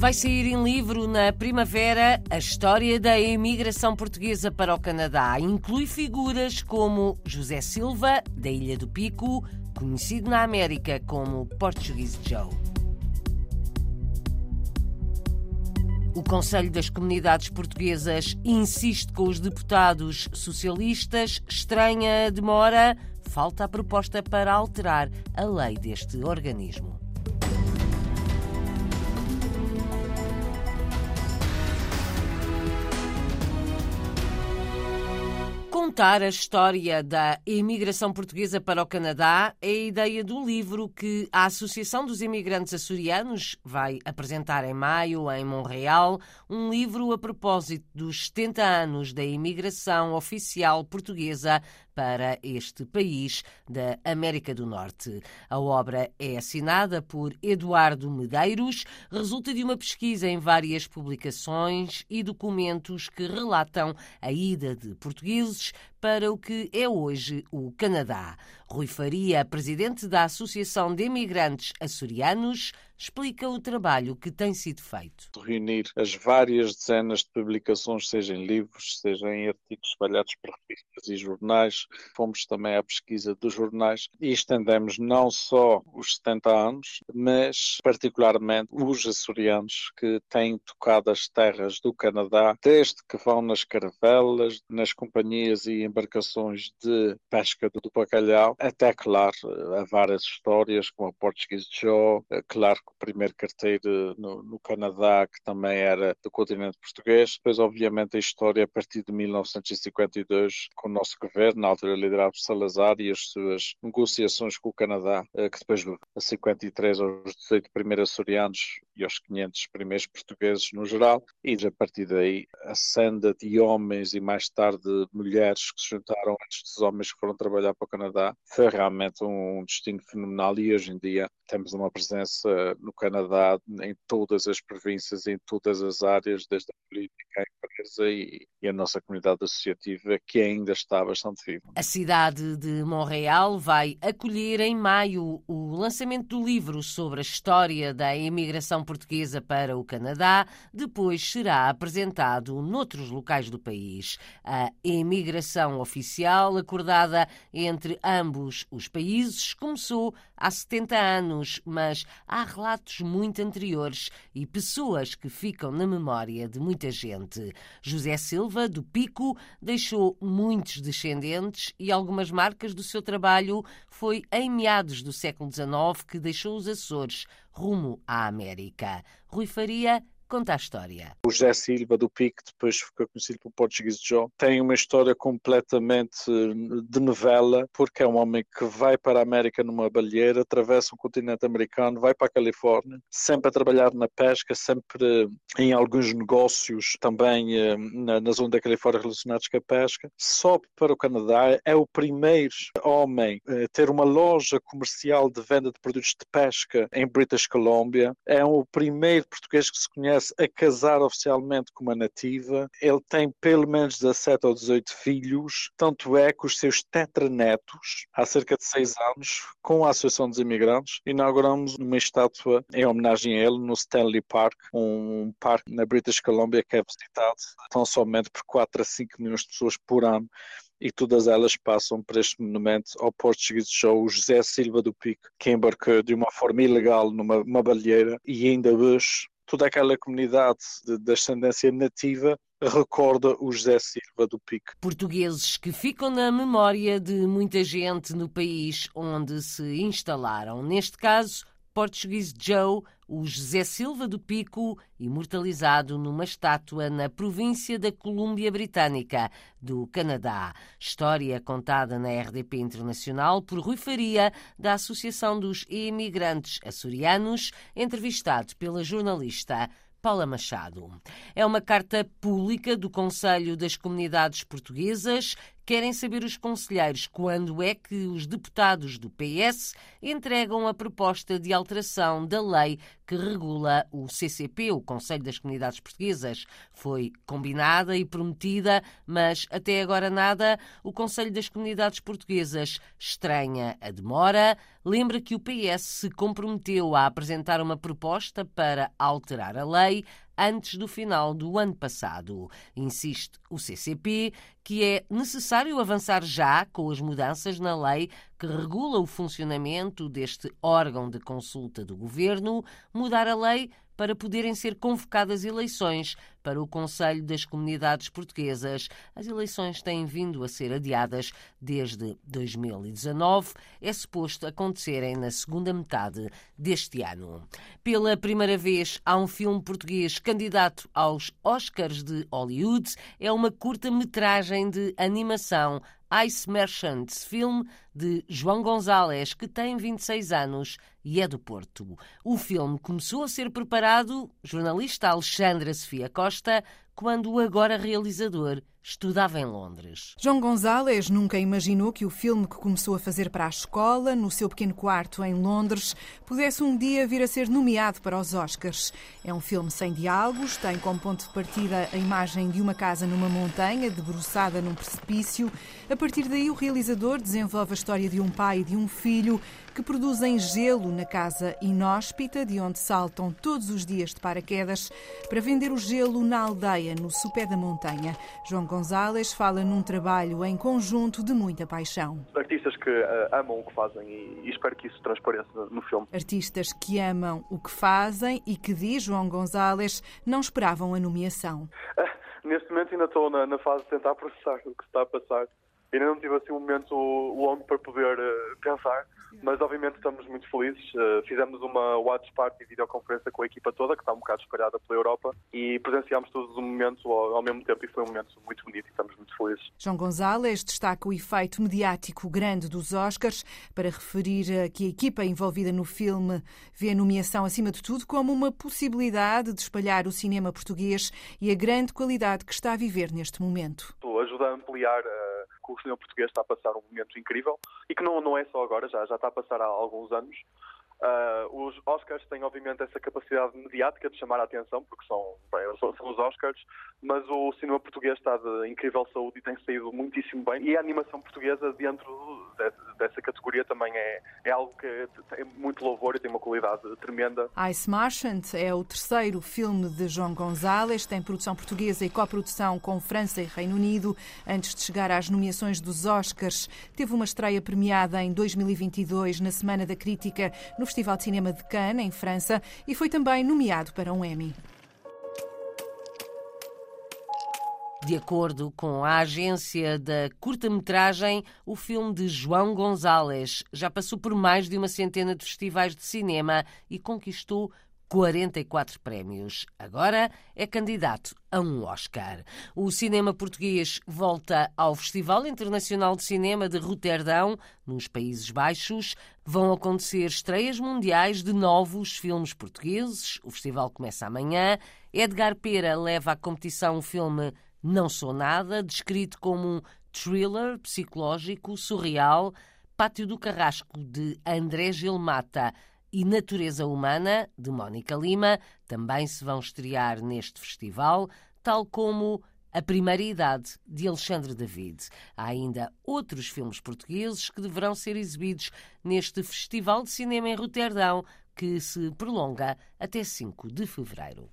Vai sair em livro na primavera a história da imigração portuguesa para o Canadá. Inclui figuras como José Silva, da Ilha do Pico, conhecido na América como Portuguese Joe. O Conselho das Comunidades Portuguesas insiste com os deputados socialistas, estranha a demora, falta a proposta para alterar a lei deste organismo. Contar a história da imigração portuguesa para o Canadá é a ideia do livro que a Associação dos Imigrantes Açorianos vai apresentar em maio em Montreal, um livro a propósito dos 70 anos da imigração oficial portuguesa para este país da América do Norte. A obra é assinada por Eduardo Medeiros, resulta de uma pesquisa em várias publicações e documentos que relatam a ida de portugueses para o que é hoje o Canadá. Rui Faria, presidente da Associação de Imigrantes Açorianos, explica o trabalho que tem sido feito. Reunir as várias dezenas de publicações, seja em livros, seja em artigos espalhados por revistas e jornais, fomos também à pesquisa dos jornais e estendemos não só os 70 anos, mas particularmente os açorianos que têm tocado as terras do Canadá desde que vão nas caravelas, nas companhias e embarcações de pesca do bacalhau, até, claro, há várias histórias, como a Portuguese Joe, claro que o primeiro carteiro no, no, Canadá, que também era do continente português, depois, obviamente, a história a partir de 1952, com o nosso governo, na altura liderado por Salazar, e as suas negociações com o Canadá, eh, que depois, a 53, aos 18 primeiros açorianos e aos 500 primeiros portugueses no geral, e a partir daí a senda de homens e mais tarde mulheres que se juntaram a estes homens que foram trabalhar para o Canadá foi realmente um destino fenomenal e hoje em dia temos uma presença no Canadá em todas as províncias, em todas as áreas, desde a política, a empresa e, e a nossa comunidade associativa, que ainda está bastante viva. A cidade de Montreal vai acolher em maio o lançamento do livro sobre a história da imigração portuguesa para o Canadá. Depois será apresentado noutros locais do país. A imigração oficial, acordada entre ambos os países, começou há 70 anos, mas há relatos muito anteriores e pessoas que ficam na memória de muita gente. José Silva, do Pico, deixou muitos descendentes e algumas marcas do seu trabalho foi em meados do século XIX que deixou os Açores rumo à América. Rui Faria Conta a história. O José Silva do PIC, depois ficou conhecido por Português Joe, tem uma história completamente eh, de novela, porque é um homem que vai para a América numa balheira, atravessa o continente americano, vai para a Califórnia, sempre a trabalhar na pesca, sempre em alguns negócios também eh, na, na zona da Califórnia relacionados com a pesca. Sobe para o Canadá, é o primeiro homem a ter uma loja comercial de venda de produtos de pesca em British Columbia, é o primeiro português que se conhece a casar oficialmente com uma nativa. Ele tem pelo menos 17 ou 18 filhos, tanto é que os seus tetranetos, há cerca de 6 anos, com a Associação dos Imigrantes, inauguramos uma estátua em homenagem a ele no Stanley Park, um parque na British Columbia que é visitado tão somente por 4 a 5 milhões de pessoas por ano e todas elas passam por este monumento ao português show José Silva do Pico, que embarcou de uma forma ilegal numa balheira e ainda hoje toda aquela comunidade de, de ascendência nativa recorda o José Silva do Pico. Portugueses que ficam na memória de muita gente no país onde se instalaram. Neste caso, Portuguese Joe, o José Silva do Pico, imortalizado numa estátua na província da Colômbia Britânica, do Canadá. História contada na RDP Internacional por Rui Faria, da Associação dos Imigrantes Açorianos, entrevistado pela jornalista Paula Machado. É uma carta pública do Conselho das Comunidades Portuguesas querem saber os conselheiros quando é que os deputados do PS entregam a proposta de alteração da lei que regula o CCP, o Conselho das Comunidades Portuguesas. Foi combinada e prometida, mas até agora nada. O Conselho das Comunidades Portuguesas estranha a demora. Lembra que o PS se comprometeu a apresentar uma proposta para alterar a lei antes do final do ano passado. Insiste o CCP que é necessário avançar já com as mudanças na lei que regula o funcionamento deste órgão de consulta do governo, mudar a lei para poderem ser convocadas eleições para o Conselho das Comunidades Portuguesas. As eleições têm vindo a ser adiadas desde 2019. É suposto acontecerem na segunda metade deste ano. Pela primeira vez, há um filme português candidato aos Oscars de Hollywood. É uma curta-metragem de animação Ice Merchants, filme de João Gonzalez, que tem 26 anos e é do Porto. O filme começou a ser preparado, jornalista Alexandra Sofia Costa, quando o agora realizador estudava em Londres. João Gonzalez nunca imaginou que o filme que começou a fazer para a escola, no seu pequeno quarto em Londres, pudesse um dia vir a ser nomeado para os Oscars. É um filme sem diálogos, tem como ponto de partida a imagem de uma casa numa montanha, debruçada num precipício. A partir daí, o realizador desenvolve a história de um pai e de um filho que produzem gelo na casa inóspita, de onde saltam todos os dias de paraquedas, para vender o gelo na aldeia, no sopé da montanha. João Gonzalez fala num trabalho em conjunto de muita paixão. Artistas que uh, amam o que fazem e, e, espero que isso transpareça no filme. Artistas que amam o que fazem e que, diz João Gonzalez, não esperavam a nomeação. Uh, neste momento ainda estou na, na fase de tentar processar o que está a passar. Ainda não tive assim um momento longo para poder uh, pensar mas obviamente estamos muito felizes. Uh, fizemos uma watch party videoconferência com a equipa toda, que está um bocado espalhada pela Europa, e presenciámos todos um momento ao, ao, mesmo tempo e foi um momento muito bonito e estamos muito felizes. João Gonzalez destaca o efeito mediático grande dos Oscars para referir que a equipa envolvida no filme vê a nomeação, acima de tudo, como uma possibilidade de espalhar o cinema português e a grande qualidade que está a viver neste momento. Ajuda a ampliar uh, que o cinema português está a passar um momento incrível e que não, não é só agora, já, já está a passar há alguns anos. Uh, os Oscars têm, obviamente, essa capacidade mediática de chamar a atenção, porque são, bem, são, os Oscars, mas o cinema português está de incrível saúde e tem saído muitíssimo bem. E a animação portuguesa, dentro de, dessa categoria, também é, é algo que tem muito louvor e tem uma tremenda. Ice Marchant é o terceiro filme de João Gonzalez, tem produção portuguesa e coprodução com França e Reino Unido. Antes de chegar às nomeações dos Oscars, teve uma estreia premiada em 2022 na Semana da Crítica no Festival de Cinema de Cannes, em França, e foi também nomeado para um Emmy. De acordo com a agência da curta-metragem, o filme de João Gonzalez já passou por mais de uma centena de festivais de cinema e conquistou 44 prémios. Agora é candidato a um Oscar. O cinema português volta ao Festival Internacional de Cinema de Roterdão, nos Países Baixos. Vão acontecer estreias mundiais de novos filmes portugueses. O festival começa amanhã. Edgar Pera leva à competição o filme Não Sou Nada, descrito como um thriller psicológico surreal. Pátio do Carrasco, de André Gilmata e Natureza Humana, de Mónica Lima, também se vão estrear neste festival, tal como A Primeira Idade, de Alexandre David. Há ainda outros filmes portugueses que deverão ser exibidos neste Festival de Cinema em Roterdão, que se prolonga até 5 de fevereiro.